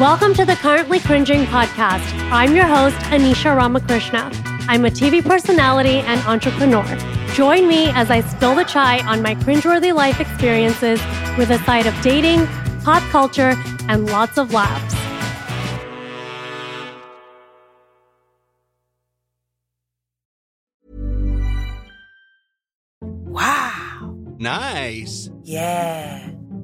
Welcome to the Currently Cringing podcast. I'm your host, Anisha Ramakrishna. I'm a TV personality and entrepreneur. Join me as I spill the chai on my cringeworthy life experiences with a side of dating, pop culture, and lots of laughs. Wow. Nice. Yeah.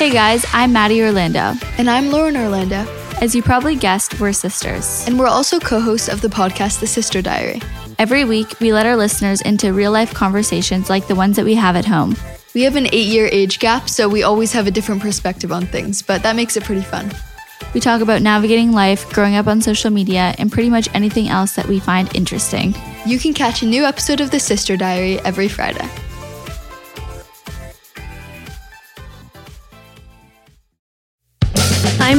Hey guys, I'm Maddie Orlando. And I'm Lauren Orlando. As you probably guessed, we're sisters. And we're also co hosts of the podcast The Sister Diary. Every week, we let our listeners into real life conversations like the ones that we have at home. We have an eight year age gap, so we always have a different perspective on things, but that makes it pretty fun. We talk about navigating life, growing up on social media, and pretty much anything else that we find interesting. You can catch a new episode of The Sister Diary every Friday.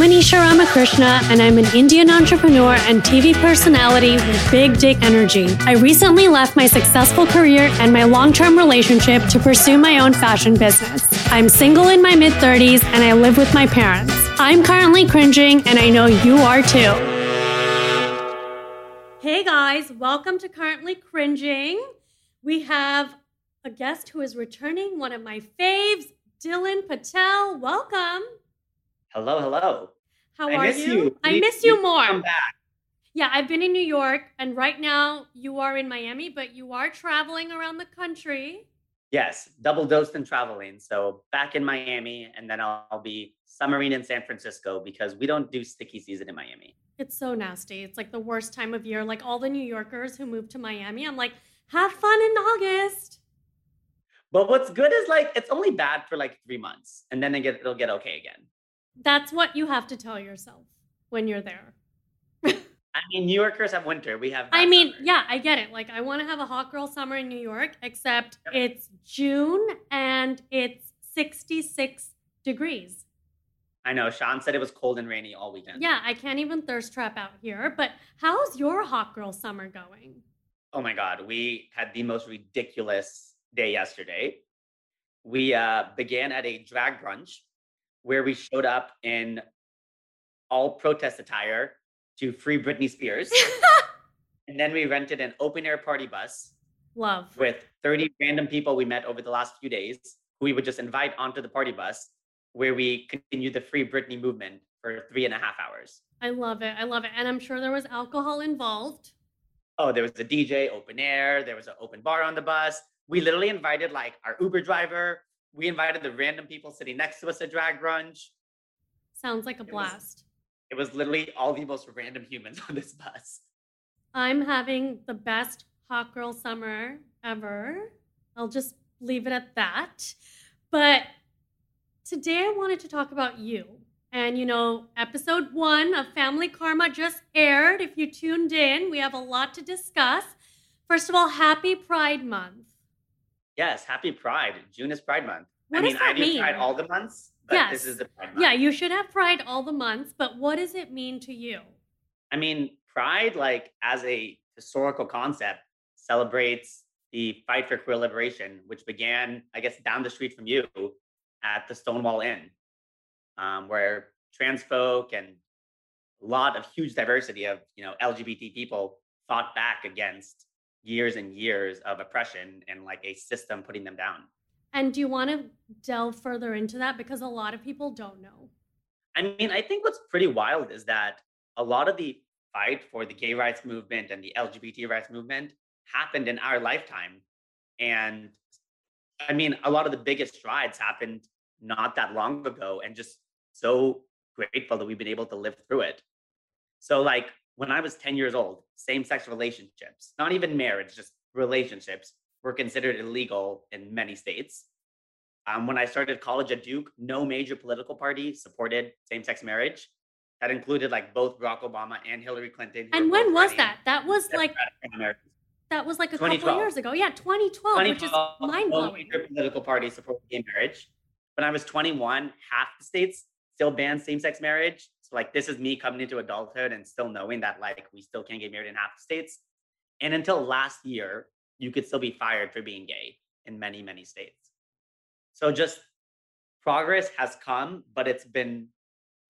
I'm Anisha Ramakrishna, and I'm an Indian entrepreneur and TV personality with big dick energy. I recently left my successful career and my long term relationship to pursue my own fashion business. I'm single in my mid 30s and I live with my parents. I'm currently cringing, and I know you are too. Hey guys, welcome to Currently Cringing. We have a guest who is returning, one of my faves, Dylan Patel. Welcome. Hello, hello. How I are miss you? you. I miss you you more. Come back. Yeah, I've been in New York, and right now you are in Miami, but you are traveling around the country. Yes, double dosed and traveling. So back in Miami, and then I'll, I'll be summering in San Francisco because we don't do sticky season in Miami. It's so nasty. It's like the worst time of year. Like all the New Yorkers who move to Miami, I'm like, have fun in August. But what's good is like it's only bad for like three months, and then it get, it'll get okay again. That's what you have to tell yourself when you're there. I mean, New Yorkers have winter. We have. I mean, summer. yeah, I get it. Like, I want to have a hot girl summer in New York, except it's June and it's 66 degrees. I know. Sean said it was cold and rainy all weekend. Yeah, I can't even thirst trap out here. But how's your hot girl summer going? Oh my God, we had the most ridiculous day yesterday. We uh, began at a drag brunch where we showed up in all protest attire to free Britney Spears. and then we rented an open air party bus Love. with 30 random people we met over the last few days who we would just invite onto the party bus where we continued the free Britney movement for three and a half hours. I love it. I love it. And I'm sure there was alcohol involved. Oh, there was a DJ, open air, there was an open bar on the bus. We literally invited like our Uber driver. We invited the random people sitting next to us at drag brunch. Sounds like a was- blast. It was literally all the most random humans on this bus. I'm having the best hot girl summer ever. I'll just leave it at that. But today I wanted to talk about you. And you know, episode one of Family Karma just aired. If you tuned in, we have a lot to discuss. First of all, happy Pride Month. Yes, happy Pride. June is Pride Month. What I mean, does that I do mean? pride all the months, but yes. this is the pride month. yeah, you should have pride all the months, but what does it mean to you? I mean, pride, like as a historical concept, celebrates the fight for queer liberation, which began, I guess, down the street from you at the Stonewall Inn, um, where trans folk and a lot of huge diversity of you know LGBT people fought back against years and years of oppression and like a system putting them down. And do you want to delve further into that? Because a lot of people don't know. I mean, I think what's pretty wild is that a lot of the fight for the gay rights movement and the LGBT rights movement happened in our lifetime. And I mean, a lot of the biggest strides happened not that long ago, and just so grateful that we've been able to live through it. So, like, when I was 10 years old, same sex relationships, not even marriage, just relationships, were considered illegal in many states. Um, when I started college at Duke, no major political party supported same sex marriage. That included like both Barack Obama and Hillary Clinton. And when was that? That was like that was like a couple 2012. years ago. Yeah, 2012, which is 2012, mind no blowing. major political party supported gay marriage. When I was 21, half the states still banned same-sex marriage. Like this is me coming into adulthood and still knowing that like we still can't get married in half the states. And until last year, you could still be fired for being gay in many, many states. So just progress has come, but it's been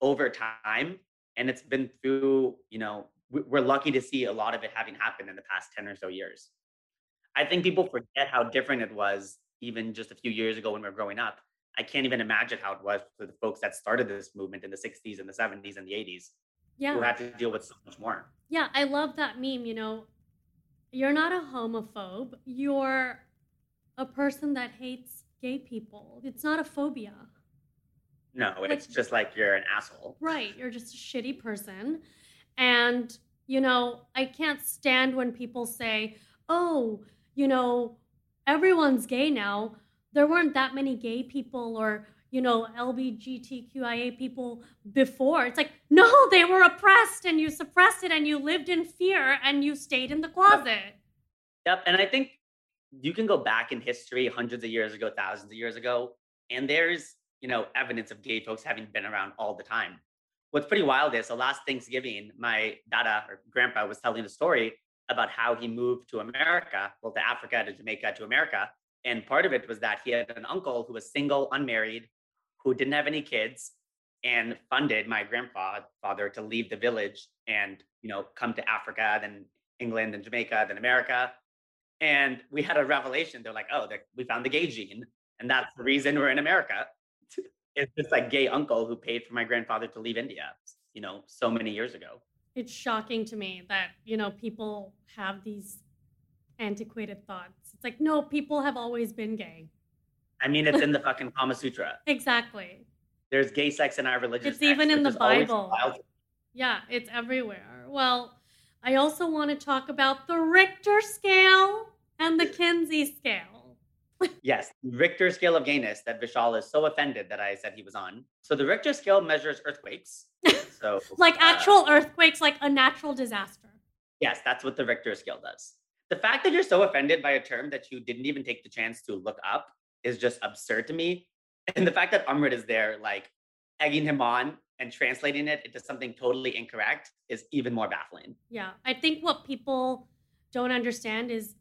over time and it's been through, you know, we- we're lucky to see a lot of it having happened in the past 10 or so years. I think people forget how different it was even just a few years ago when we were growing up. I can't even imagine how it was for the folks that started this movement in the 60s and the 70s and the 80s Yeah. who had to deal with so much more. Yeah, I love that meme. You know, you're not a homophobe. You're a person that hates gay people. It's not a phobia. No, it's just like you're an asshole. Right. You're just a shitty person. And, you know, I can't stand when people say, oh, you know, everyone's gay now. There weren't that many gay people or, you know, LGBTQIA people before. It's like, no, they were oppressed and you suppressed it and you lived in fear and you stayed in the closet. Yep. And I think you can go back in history hundreds of years ago, thousands of years ago, and there's, you know, evidence of gay folks having been around all the time. What's pretty wild is the last Thanksgiving, my dada or grandpa was telling a story about how he moved to America, well, to Africa, to Jamaica, to America. And part of it was that he had an uncle who was single, unmarried, who didn't have any kids, and funded my grandfather to leave the village and, you know, come to Africa, then England and Jamaica, then America. And we had a revelation. They're like, oh, they're- we found the gay gene. And that's the reason we're in America. It's this like gay uncle who paid for my grandfather to leave India, you know, so many years ago. It's shocking to me that, you know, people have these antiquated thoughts. It's like, no, people have always been gay. I mean, it's in the fucking Kama Sutra. Exactly. There's gay sex in our religious It's even in the Bible. Yeah, it's everywhere. Well, I also want to talk about the Richter scale and the Kinsey scale. Yes, Richter scale of gayness that Vishal is so offended that I said he was on. So the Richter scale measures earthquakes. So Like uh, actual earthquakes, like a natural disaster. Yes, that's what the Richter scale does. The fact that you're so offended by a term that you didn't even take the chance to look up is just absurd to me. And the mm. fact that Amrit is there, like egging him on and translating it into something totally incorrect is even more baffling. Yeah. I think what people don't understand is,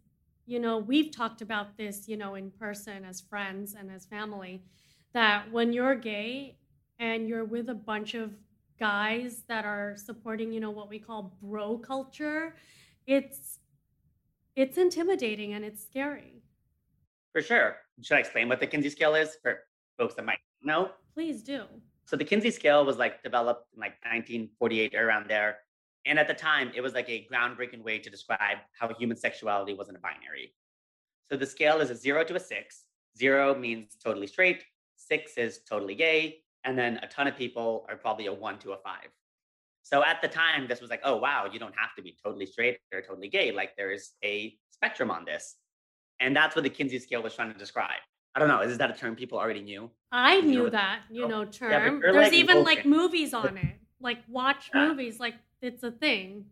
you know, we've talked about this, you know, in person as friends and as family, that when you're gay and you're with a bunch of guys that are supporting, you know, what we call bro culture, it's it's intimidating and it's scary. For sure. Should I explain what the Kinsey scale is for folks that might know? Please do. So the Kinsey scale was like developed in like 1948 or around there. And at the time, it was like a groundbreaking way to describe how human sexuality wasn't a binary. So the scale is a zero to a six. Zero means totally straight, six is totally gay, and then a ton of people are probably a one to a five. So at the time, this was like, oh, wow, you don't have to be totally straight or totally gay. Like there's a spectrum on this. And that's what the Kinsey scale was trying to describe. I don't know. Is that a term people already knew? I You knew that, you know, term. you're, There's like, even like movies on it. Like watch Yeah. movies, like it's a thing.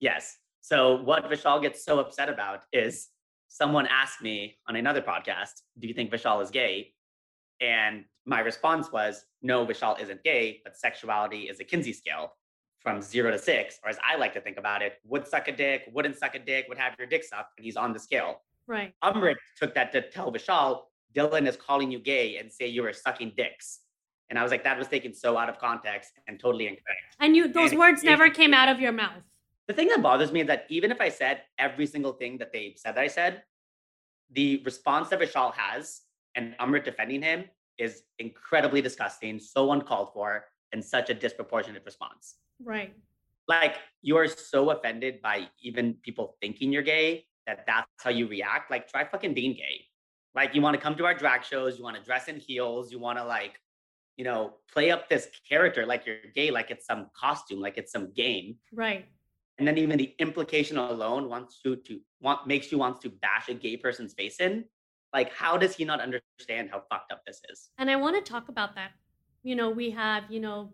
Yes. So what Vishal gets so upset about is someone asked me on another podcast, "Do you think Vishal is gay?" And my response was, no, Vishal isn't gay, but sexuality is a Kinsey scale from zero to six, or as I like to think about it, would suck a dick, wouldn't suck a dick, would have your dick sucked, and he's on the scale. Right. Amrit took that to tell Vishal, Dylan is calling you gay and say you were sucking dicks. And I was like, that was taken so out of context and totally incorrect. And you those And words it- never came out of your mouth. The thing that bothers me is that even if I said every single thing that they said that I said, the response that Vishal has and Amrit defending him is incredibly disgusting, so uncalled for, and such a disproportionate response. Right. Like you are so offended by even people thinking you're gay that that's how you react. Like try fucking being gay. Like you want to come to our drag shows, you want to dress in heels, you want to like, you know, play up this character like you're gay, like it's some costume, like it's some game. Right. And then even the implication alone wants you to want makes you want to bash a gay person's face in. Like, how does he not understand how fucked up this is? And I want to talk about that. You know, we have, you know,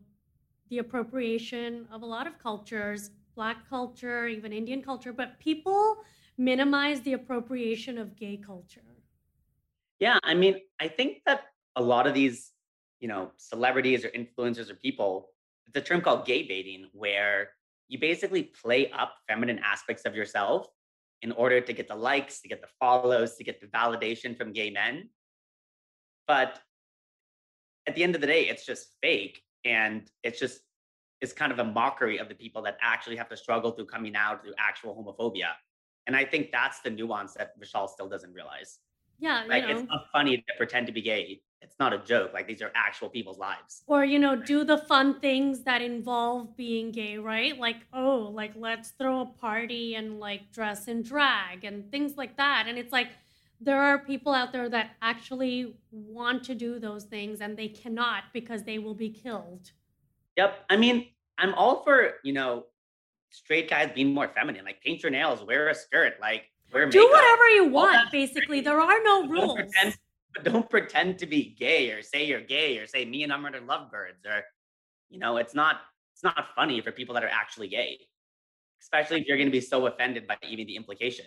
the appropriation of a lot of cultures, Black culture, even Indian culture, but people minimize the appropriation of gay culture. Yeah, I mean, I think that a lot of these, you know, celebrities or influencers or people, a term called gay baiting, where you basically play up feminine aspects of yourself in order to get the likes, to get the follows, to get the validation from gay men. But at the end of the day, it's just fake. And it's just, it's kind of a mockery of the people that actually have to struggle through coming out through actual homophobia. And I think that's the nuance that Vishal still doesn't realize. Yeah, you Like know. it's not funny to pretend to be gay. It's not a joke. Like these are actual people's lives. or you know do the fun things that involve being gay right like oh like let's throw a party and like dress in drag and things like that and it's like there are people out there that actually want to do those things and they cannot because they will be killed Yep. I mean, I'm all for, you know, straight guys being more feminine. Like paint your nails, wear a skirt, like wear do makeup. whatever you want basically there are no Don't rules pretend, but don't pretend to be gay or say you're gay or say me and Amrit are lovebirds or, you know, it's not it's not funny for people that are actually gay, especially if you're going to be so offended by even the implication.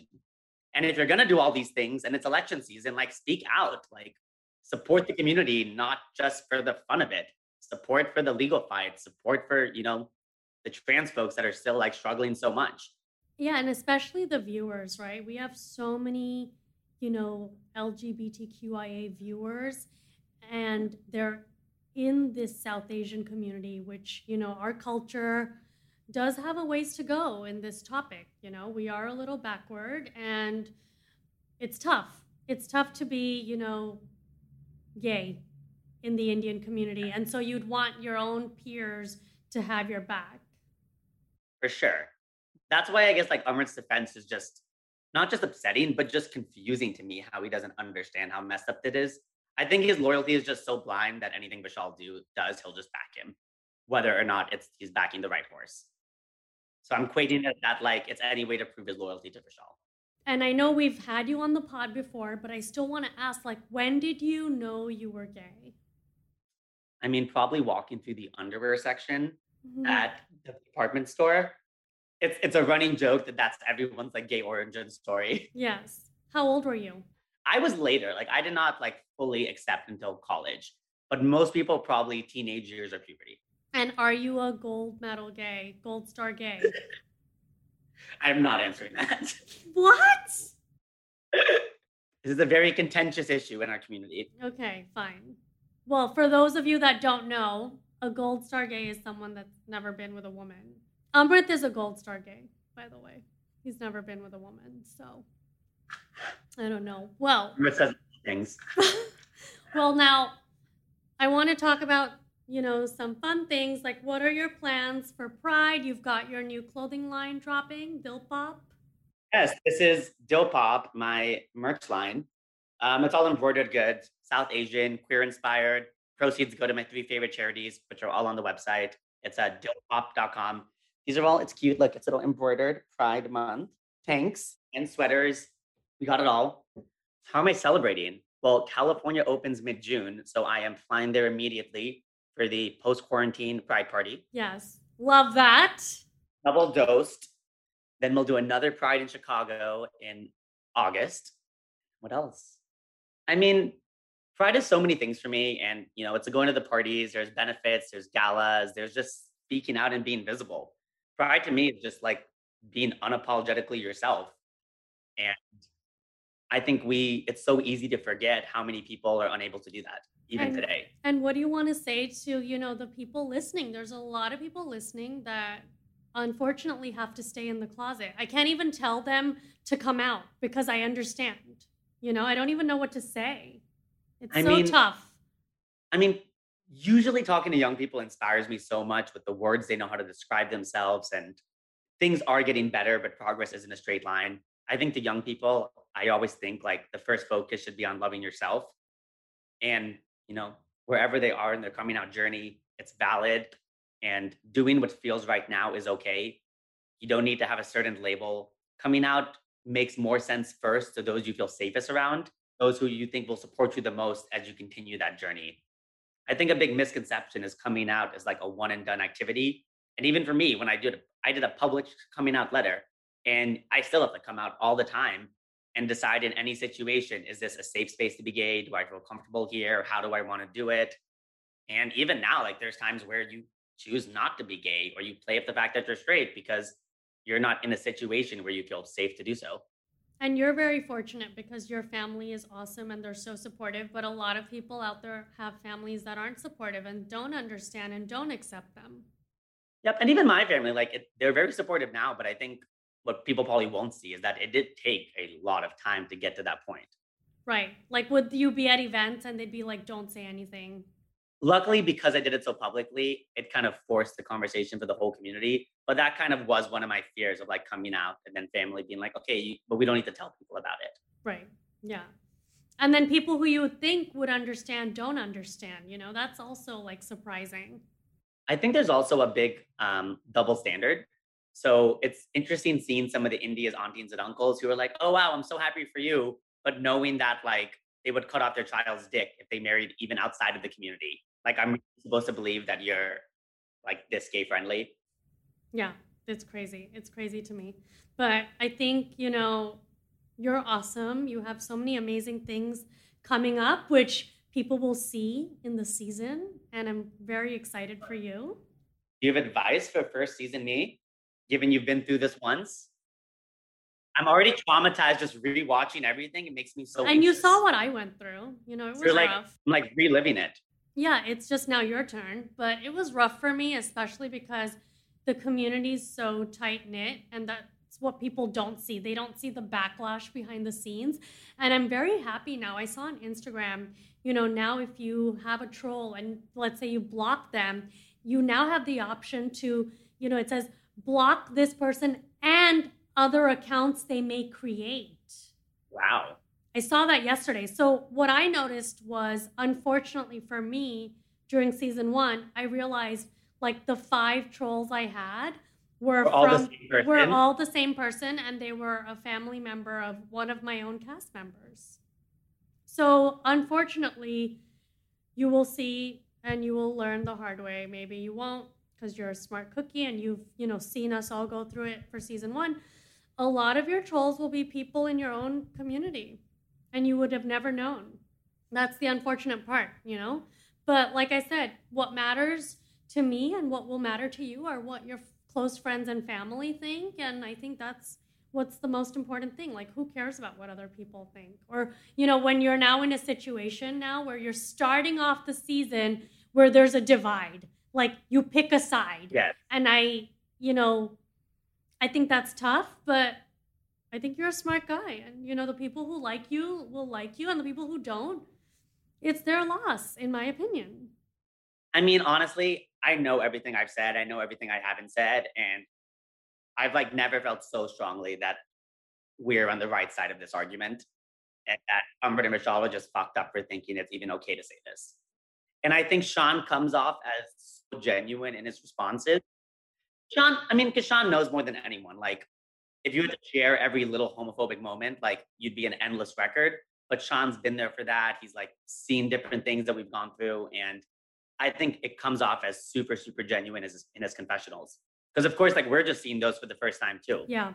And if you're going to do all these things and it's election season, like speak out, like support the community, not just for the fun of it. Support for the legal fight, support for, you know, the trans folks that are still like struggling so much. Yeah, and especially the viewers, right? We have so many, you know, LGBTQIA viewers, and they're in this South Asian community, which, you know, our culture does have a ways to go in this topic. You know, we are a little backward, and it's tough. It's tough to be, you know, gay in the Indian community. And so you'd want your own peers to have your back. for sure. That's why I guess like Amrit's defense is just not just upsetting, but just confusing to me how he doesn't understand how messed up it is. I think his loyalty is just so blind that anything Vishal do does, he'll just back him, whether or not it's he's backing the right horse. So I'm equating it that like it's any way to prove his loyalty to Vishal. And I know we've had you on the pod before, but I still want to ask like when did you know you were gay? I mean, probably walking through the underwear section Mhm. at the department store. It's it's a running joke that that's everyone's like gay origin story. Yes. How old were you? I was later. Like I did not like fully accept until college, but most people probably teenage years or puberty. And are you a gold medal gay, gold star gay? I'm not answering that. what? this is a very contentious issue in our community. Okay, fine. Well, for those of you that don't know, a gold star gay is someone that's never been with a woman. Amrit is a gold star gay, by the way. He's never been with a woman, so I don't know. Well, says things. well, now I want to talk about, you know, some fun things. Like, what are your plans for Pride? You've got your new clothing line dropping, Dill Pop. Yes, this is Dill Pop, my merch line. Um, it's all embroidered goods, South Asian, queer inspired. Proceeds go to my three favorite charities, which are all on the website. It's at dillpop.com. These are all, it's cute. Look, it's little embroidered Pride Month tanks and sweaters. We got it all. How am I celebrating? Well, California opens mid June, so I am flying there immediately for the post quarantine Pride party. Yes, love that. Double dosed. Then we'll do another Pride in Chicago in August. What else? I mean, Pride is so many things for me. And, you know, it's going to the parties, there's benefits, there's galas, there's just speaking out and being visible. Pride to me is just like being unapologetically yourself. And I think we, it's so easy to forget how many people are unable to do that even and, today. And what do you want to say to, you know, the people listening? There's a lot of people listening that unfortunately have to stay in the closet. I can't even tell them to come out because I understand. You know, I don't even know what to say. It's I so mean, tough. I mean, usually talking to young people inspires me so much with the words they know how to describe themselves and things are getting better, but progress isn't a straight line. I think to young people, I always think like the first focus should be on loving yourself. And, you know, wherever they are in their coming out journey, it's valid and doing what feels right now is okay. You don't need to have a certain label. Coming out makes more sense first to those you feel safest around, those who you think will support you the most as you continue that journey. I think a big misconception is coming out as like a one and done activity. And even for me, when I did I did a public coming out letter and I still have to come out all the time and decide in any situation, is this a safe space to be gay? Do I feel comfortable here? How do I want to do it? And even now, like there's times where you choose not to be gay or you play up the fact that you're straight because you're not in a situation where you feel safe to do so. And you're very fortunate because your family is awesome and they're so supportive. But a lot of people out there have families that aren't supportive and don't understand and don't accept them. Yep. And even my family, like it, they're very supportive now. But I think what people probably won't see is that it did take a lot of time to get to that point. Right. Like, would you be at events and they'd be like, don't say anything? luckily because i did it so publicly it kind of forced the conversation for the whole community but that kind of was one of my fears of like coming out and then family being like okay you, but we don't need to tell people about it right yeah and then people who you think would understand don't understand you know that's also like surprising i think there's also a big um, double standard so it's interesting seeing some of the india's aunties and uncles who are like oh wow i'm so happy for you but knowing that like they would cut off their child's dick if they married even outside of the community like I'm supposed to believe that you're like this gay friendly. Yeah, it's crazy. It's crazy to me. But I think, you know, you're awesome. You have so many amazing things coming up, which people will see in the season. And I'm very excited for you. Do you have advice for first season me, given you've been through this once? I'm already traumatized just rewatching everything. It makes me so. And anxious. you saw what I went through. You know, it was You're like, rough. I'm like reliving it. Yeah, it's just now your turn. But it was rough for me, especially because the community's so tight knit and that's what people don't see. They don't see the backlash behind the scenes. And I'm very happy now. I saw on Instagram, you know, now if you have a troll and let's say you block them, you now have the option to, you know, it says block this person and other accounts they may create. Wow. I saw that yesterday. So what I noticed was, unfortunately for me, during season one, I realized like the five trolls I had were, We're all from same were all the same person, and they were a family member of one of my own cast members. So unfortunately, you will see and you will learn the hard way. Maybe you won't because you're a smart cookie and you've you know seen us all go through it for season one. A lot of your trolls will be people in your own community and you would have never known. That's the unfortunate part, you know? But like I said, what matters to me and what will matter to you are what your close friends and family think. And I think that's what's the most important thing. Like, who cares about what other people think? Or, you know, when you're now in a situation now where you're starting off the season where there's a divide, like you pick a side. Yes. And I, you know, I think that's tough, but I think you're a smart guy. And, you know, the people who like you will like you, and the people who don't, it's their loss, in my opinion. I mean, honestly, I know everything I've said. I know everything I haven't said. And I've like never felt so strongly that we're on the right side of this argument and that Amrit and Michelle are just fucked up for thinking it's even okay to say this. And I think Sean comes off as genuine in his responses. Sean, I mean, because Sean knows more than anyone. Like, if you had to share every little homophobic moment, like you'd be an endless record. But Sean's been there for that. He's like seen different things that we've gone through. And I think it comes off as super, super genuine as in his confessionals. Because of course, like we're just seeing those for the first time too. Yeah.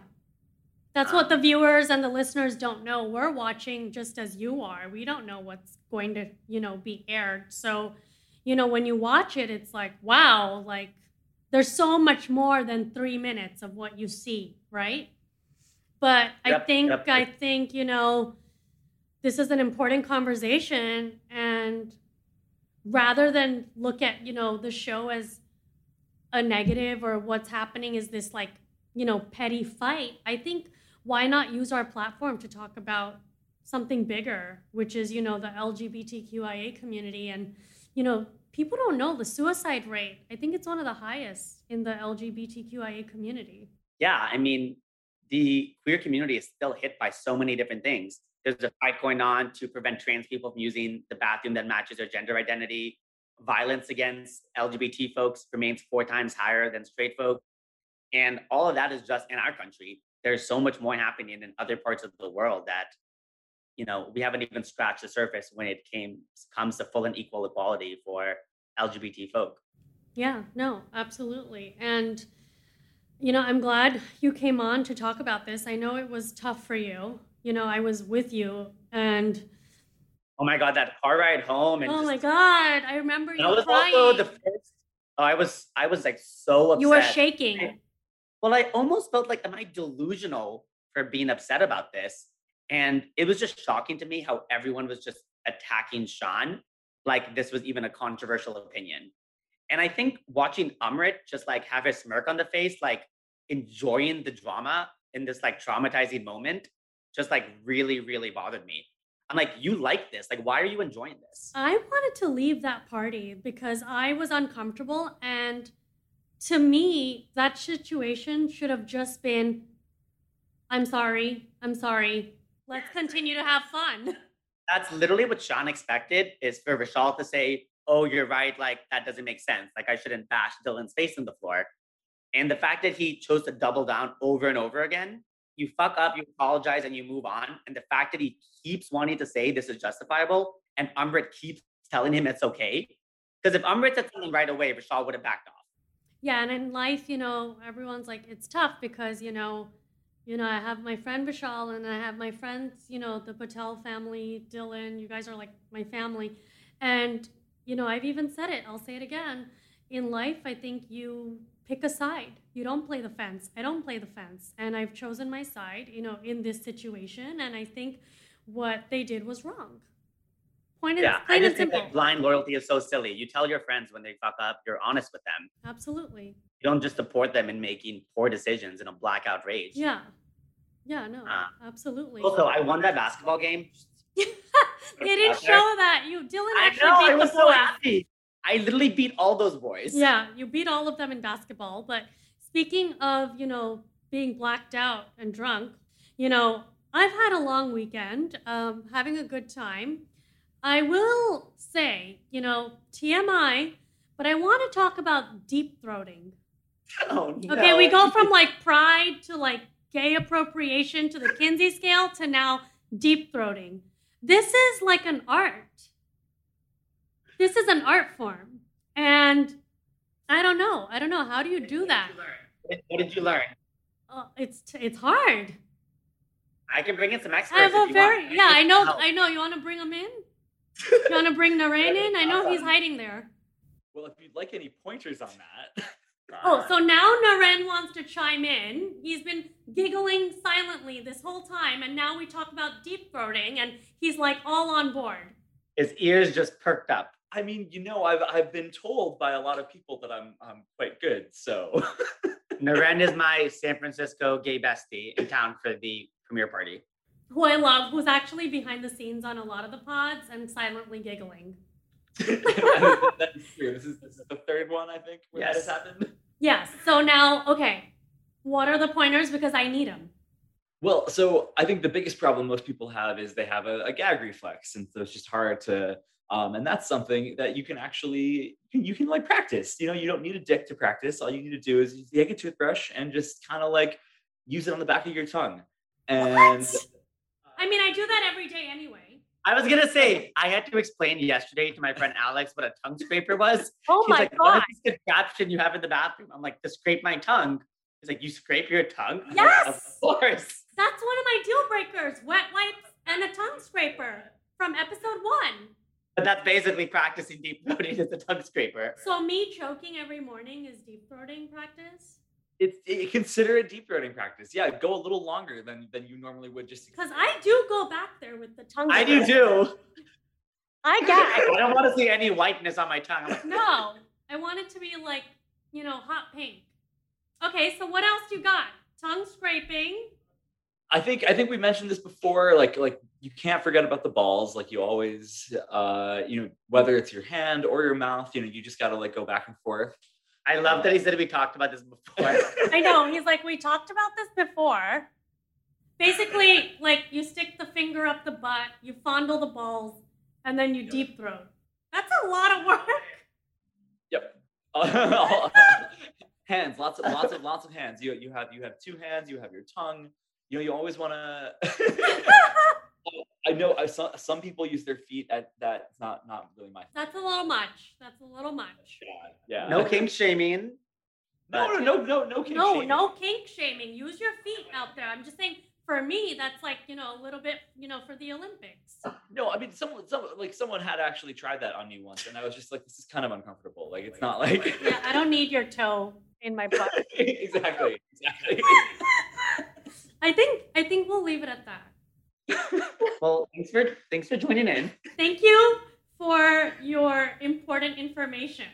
That's what the um, viewers and the listeners don't know. We're watching just as you are. We don't know what's going to, you know, be aired. So, you know, when you watch it, it's like, wow, like there's so much more than three minutes of what you see, right? But I think, yep. I think, you know, this is an important conversation. And rather than look at, you know, the show as a negative or what's happening is this like, you know, petty fight, I think why not use our platform to talk about something bigger, which is, you know, the LGBTQIA community. And, you know, people don't know the suicide rate. I think it's one of the highest in the LGBTQIA community. Yeah, I mean, the queer community is still hit by so many different things. There's a fight going on to prevent trans people from using the bathroom that matches their gender identity. Violence against LGBT folks remains four times higher than straight folks. And all of that is just in our country. There's so much more happening in other parts of the world that, you know, we haven't even scratched the surface when it came comes to full and equal equality for LGBT folk. Yeah, no, absolutely. And, you know, I'm glad you came on to talk about this. I know it was tough for you. You know, I was with you and Oh my god, that car ride home and oh just my God, I remember you I was crying. also the first. Oh, I was I was like so upset. you were shaking. Well, I almost felt like, am I delusional for being upset about this? And it was just shocking to me how everyone was just attacking Sean like this was even a controversial opinion. And I think watching Amrit just like have a smirk on the face, like enjoying the drama in this like traumatizing moment, just like really, really bothered me. I'm like, you like this? Like, why are you enjoying this? I wanted to leave that party because I was uncomfortable. And to me, that situation should have just been I'm sorry, I'm sorry. Let's continue to have fun. that's literally what Sean expected is for Vishal to say, Oh, you're right. Like, that doesn't make sense. Like, I shouldn't bash Dylan's face in the floor. And the fact that he chose to double down over and over again, you fuck up, you apologize, and you move on. And the fact that he keeps wanting to say this is justifiable and Amrit keeps telling him it's okay. Because if Amrit said something right away, Vishal would have backed off. Yeah, and in life, you know, everyone's like, it's tough because, you know, you know, I have my friend Vishal and I have my friends, you know, the Patel family, Dylan, you guys are like my family. And, you know, I've even said it, I'll say it again. In life, I think you pick a side. You don't play the fence. I don't play the fence. And I've chosen my side, you know, in this situation. And I think what they did was wrong. Point Yeah, I just think that blind loyalty is so silly. You tell your friends when they fuck up, you're honest with them. Absolutely. You don't just support them in making poor decisions in a blackout rage. Yeah. Yeah, no, Ah. absolutely. Also, I won that basketball game. They didn't show that. You Dylan I know, beat I was the so boys. happy. I literally beat all those boys. Yeah, you beat all of them in basketball. But speaking of, you know, being blacked out and drunk, you know, I've had a long weekend, um, having a good time. I will say, you know, TMI, but I want to talk about deep throating. Oh, Okay, we go from like pride to like gay appropriation to the Kinsey scale to now deep throating. This is like an art. This is an art form. And I don't know. I don't know. How do you do that? What what did you learn? Uh, it's it's hard. I can bring in some experts. I have if a you very want. yeah. I know. Help. I know. You want to bring them in? You want to bring Naren in? I know he's hiding there. Well, if you'd like any pointers on that. Oh, so now Naren wants to chime in. He's been giggling silently this whole time, and now we talk about deep throating, and he's like all on board. His ears just perked up. I mean, you know, I've I've been told by a lot of people that I'm I'm quite good. So Naren is my San Francisco gay bestie in town for the premiere party. Who I love, who's actually behind the scenes on a lot of the pods and silently giggling. that's true. This is this is the third one I think where that Yes. has happened. Yes. So now, okay, what are the pointers? Because I need them. Well, so I think the biggest problem most people have is they have a, a gag reflex, and so it's just hard to. Um, and that's something that you can actually you can like practice. You know, you don't need a dick to practice. All you need to do is take a toothbrush and just kind of like use it on the back of your tongue. And I mean, I do that every day anyway. I was gonna say I had to explain yesterday to my friend Alex what a tongue scraper was. Oh He's my like, God. is this contraption you have in the bathroom? I'm like, to scrape my tongue. He's like, you scrape your tongue? I'm like, Yes. of course. That's one of my deal breakers wet wipes and a tongue scraper from episode one. But that's basically practicing deep throating as a tongue scraper. So, me choking every morning is deep throating practice? It's it, consider it deep throating practice. Yeah, go a little longer than than you normally would. Just Because I do go back there with the tongue I do too. I I don't want to see any whiteness on my tongue. Like, No, I want it to be like, you know, hot pink. Okay, so what else you got? Tongue scraping. I think I think we mentioned this before. Like like you can't forget about the balls. Like you always, uh, you know, whether it's your hand or your mouth, you know, you just got to like go back and forth. I love that he said we talked about this before. I know. He's like, we talked about this before. Basically, like you stick the finger up the butt, you fondle the balls, and then you deep throat. That's a lot of work. Yep. hands, lots of lots of lots of hands. You you have you have two hands. You have your tongue. You know, you always want to. I know I, some some people use their feet. At that it's not not really my. That's a little much. That's a little much. Yeah. no kink shaming. No, no, no, no, no kink No, shaming. no kink shaming. Use your feet out there. I'm just saying, for me, that's like you know a little bit, you know, for the Olympics. No, I mean, someone, someone, like someone had actually tried that on me once, and I was just like, "This is kind of uncomfortable. Like, it's not like." Yeah, I don't need your toe in my butt. exactly, exactly. I think I think we'll leave it at that. Well, thanks for thanks for joining in. Thank you for your important information.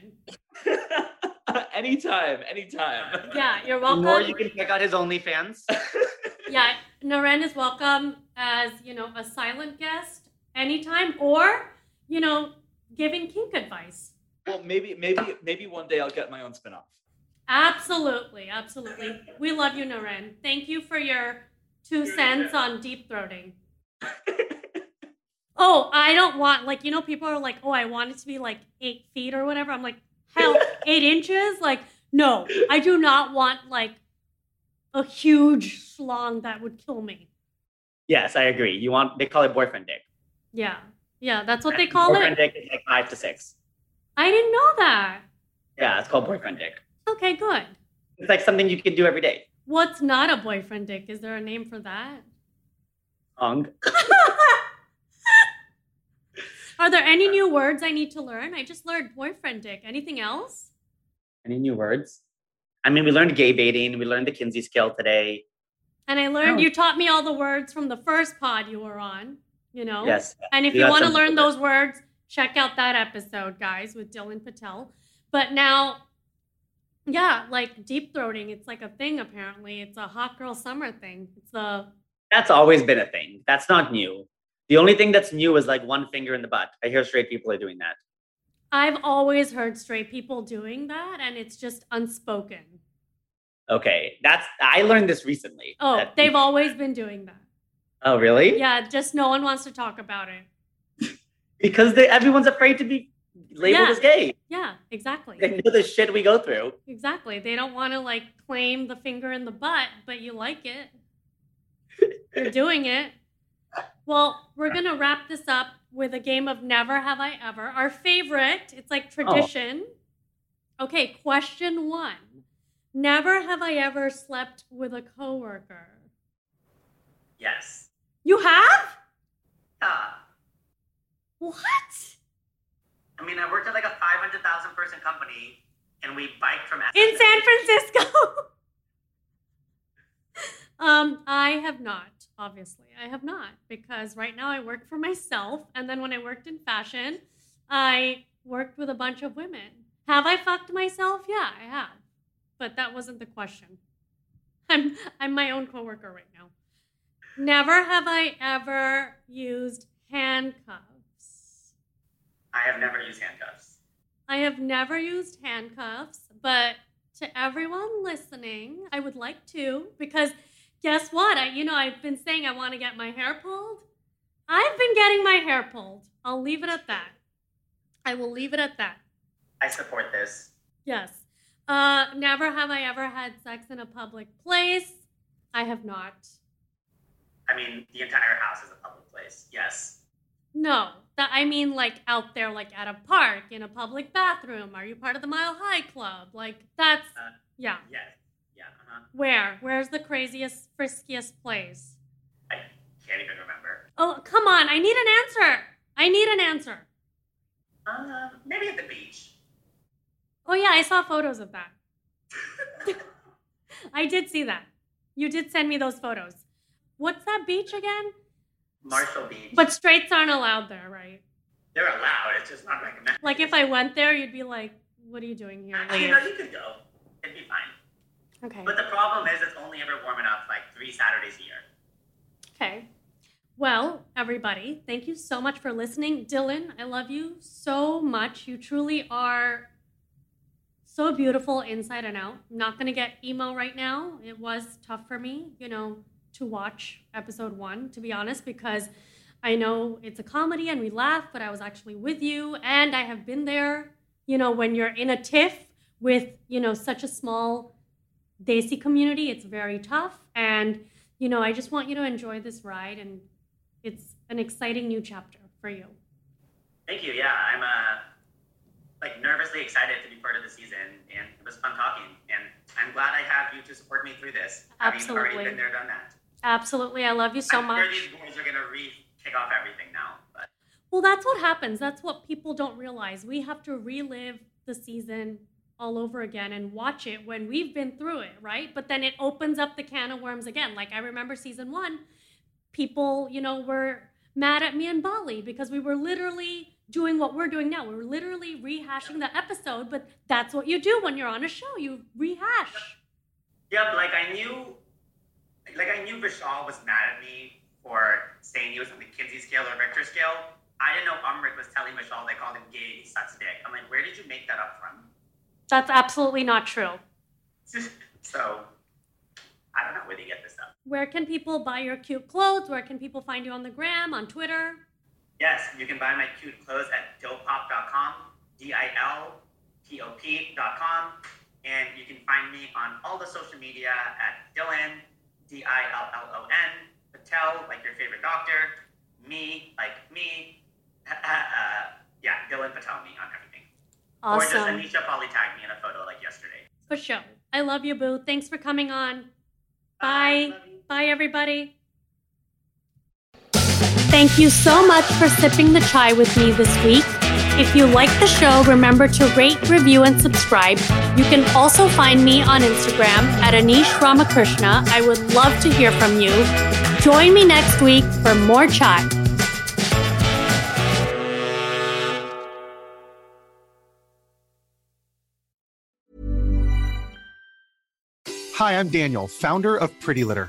anytime, anytime. Yeah, you're welcome. Or you can check out his OnlyFans. yeah, Naren is welcome as you know a silent guest anytime, or you know giving kink advice. Well, maybe, maybe, maybe one day I'll get my own spin-off. Absolutely, absolutely. We love you, Naren. Thank you for your two cents on deep throating. oh, I don't want like you know people are like, oh, I want it to be like eight feet or whatever. I'm like, hell, eight inches? Like, no, I do not want like a huge schlong that would kill me. Yes, I agree. You want they call it boyfriend dick. Yeah, yeah, that's what they call boyfriend it. Boyfriend dick is like five to six. I didn't know that. Yeah, it's called boyfriend dick. Okay, good. It's like something you can do every day. What's not a boyfriend dick? Is there a name for that? Ong. Are there any new words I need to learn? I just learned boyfriend dick. Anything else? Any new words? I mean, we learned gay baiting. We learned the Kinsey scale today. And I learned Oh. you taught me all the words from the first pod you were on, you know? Yes. And if We you want to learn those words, check out that episode, guys, with Dylan Patel. But now, yeah, like deep throating, it's like a thing apparently. It's a hot girl summer thing. It's the That's always been a thing. That's not new. The only thing that's new is like one finger in the butt. I hear straight people are doing that. I've always heard straight people doing that, and it's just unspoken. Okay, that's I learned this recently. Oh, that- they've always been doing that. oh really? Yeah, just no one wants to talk about it. Because they, everyone's afraid to be labeled Yeah. as gay. Yeah, exactly. They know the shit we go through. Exactly. They don't want to like claim the finger in the butt, but you like it. You're doing it. Well, we're going to wrap this up with a game of Never Have I Ever. Our favorite. It's like oh. tradition. Okay, question one. Never have I ever slept with a coworker. Yes. You have? Yeah. What? I mean, I worked at like a 500,000 person company and we biked from In San Francisco. um, I have not, obviously. I have not because right now I work for myself. And then when I worked in fashion, I worked with a bunch of women. Have I fucked myself? Yeah, I have. But that wasn't the question. I'm I'm my own coworker right now. Never have I ever used handcuffs. I have never used handcuffs. I have never used handcuffs, but to everyone listening, I would like to because guess what? I you know, I've been saying I want to get my hair pulled. I've been getting my hair pulled. I'll leave it at that. I will leave it at that. I support this. Yes. Uh never have I ever had sex in a public place. I have not. I mean, the entire house is a public place. Yes. No, that I mean like out there, like at a park, in a public bathroom. Are you part of the Mile High Club? Like that's Uh, yeah. Yes. Yeah. Uh-huh. Where? Where's the craziest, friskiest place? I can't even remember. Oh, come on. I need an answer. I need an answer. Um, maybe at the beach. Oh, yeah, I saw photos of that. I did see that. You did send me those photos. What's that beach again? Marshall Beach. But straights aren't allowed there, right? They're allowed. It's just not recommended. Like if I went there, you'd be like, "What are you doing here?" Actually, Leave. no, you could go. It'd be fine. Okay. But the problem is, it's only ever warm enough like three Saturdays a year. Okay. Well, everybody, thank you so much for listening. Dillon, I love you so much. You truly are so beautiful inside and out. I'm not going to get emo right now. It was tough for me, you know, to watch episode one, to be honest, because I know it's a comedy and we laugh, but I was actually with you and I have been there, you know, when you're in a tiff with, you know, such a small Desi community, it's very tough. And, you know, I just want you to enjoy this ride and it's an exciting new chapter for you. Thank you. Yeah, I'm uh, like nervously excited to be part of the season, and it was fun talking. And I'm glad I have you to support me through this. Having Absolutely. already been there, done that. Absolutely. I love you so I'm much. sure these boys are gonna re kick off everything now. But Well, that's what happens. That's what people don't realize. We have to relive the season all over again and watch it when we've been through it, right? But then it opens up the can of worms again. Like I remember season one, people, you know, were mad at me and Bali because we were literally doing what we're doing now. We're literally rehashing the episode, but that's what you do when you're on a show. You rehash. Yep, like I knew, like I knew Vishal was mad at me for saying he was on the Kinsey scale or Richter scale. I didn't know Amrit was telling Vishal they called him gay, and he sucks dick. I'm like, where did you make that up from? That's absolutely not true. so, I don't know where they get this stuff. Where can people buy your cute clothes? Where can people find you on the gram, on Twitter? Yes, you can buy my cute clothes at dilpop.com, D-I-L-P-O-P.com, and you can find me on all the social media at Dillon, D-I-L-L-O-N, Patel, like your favorite doctor, me, like me, uh, yeah, Dillon Patel me on everything. Awesome. Or just Anisha probably tagged me in a photo like yesterday. For sure. I love you, Boo. Thanks for coming on. Bye. Bye, everybody. Thank you so much for sipping the chai with me this week. If you like the show, remember to rate, review, and subscribe. You can also find me on Instagram at Anisha Ramakrishna. I would love to hear from you. Join me next week for more chat. Hi, I'm Daniel, founder of Pretty Litter.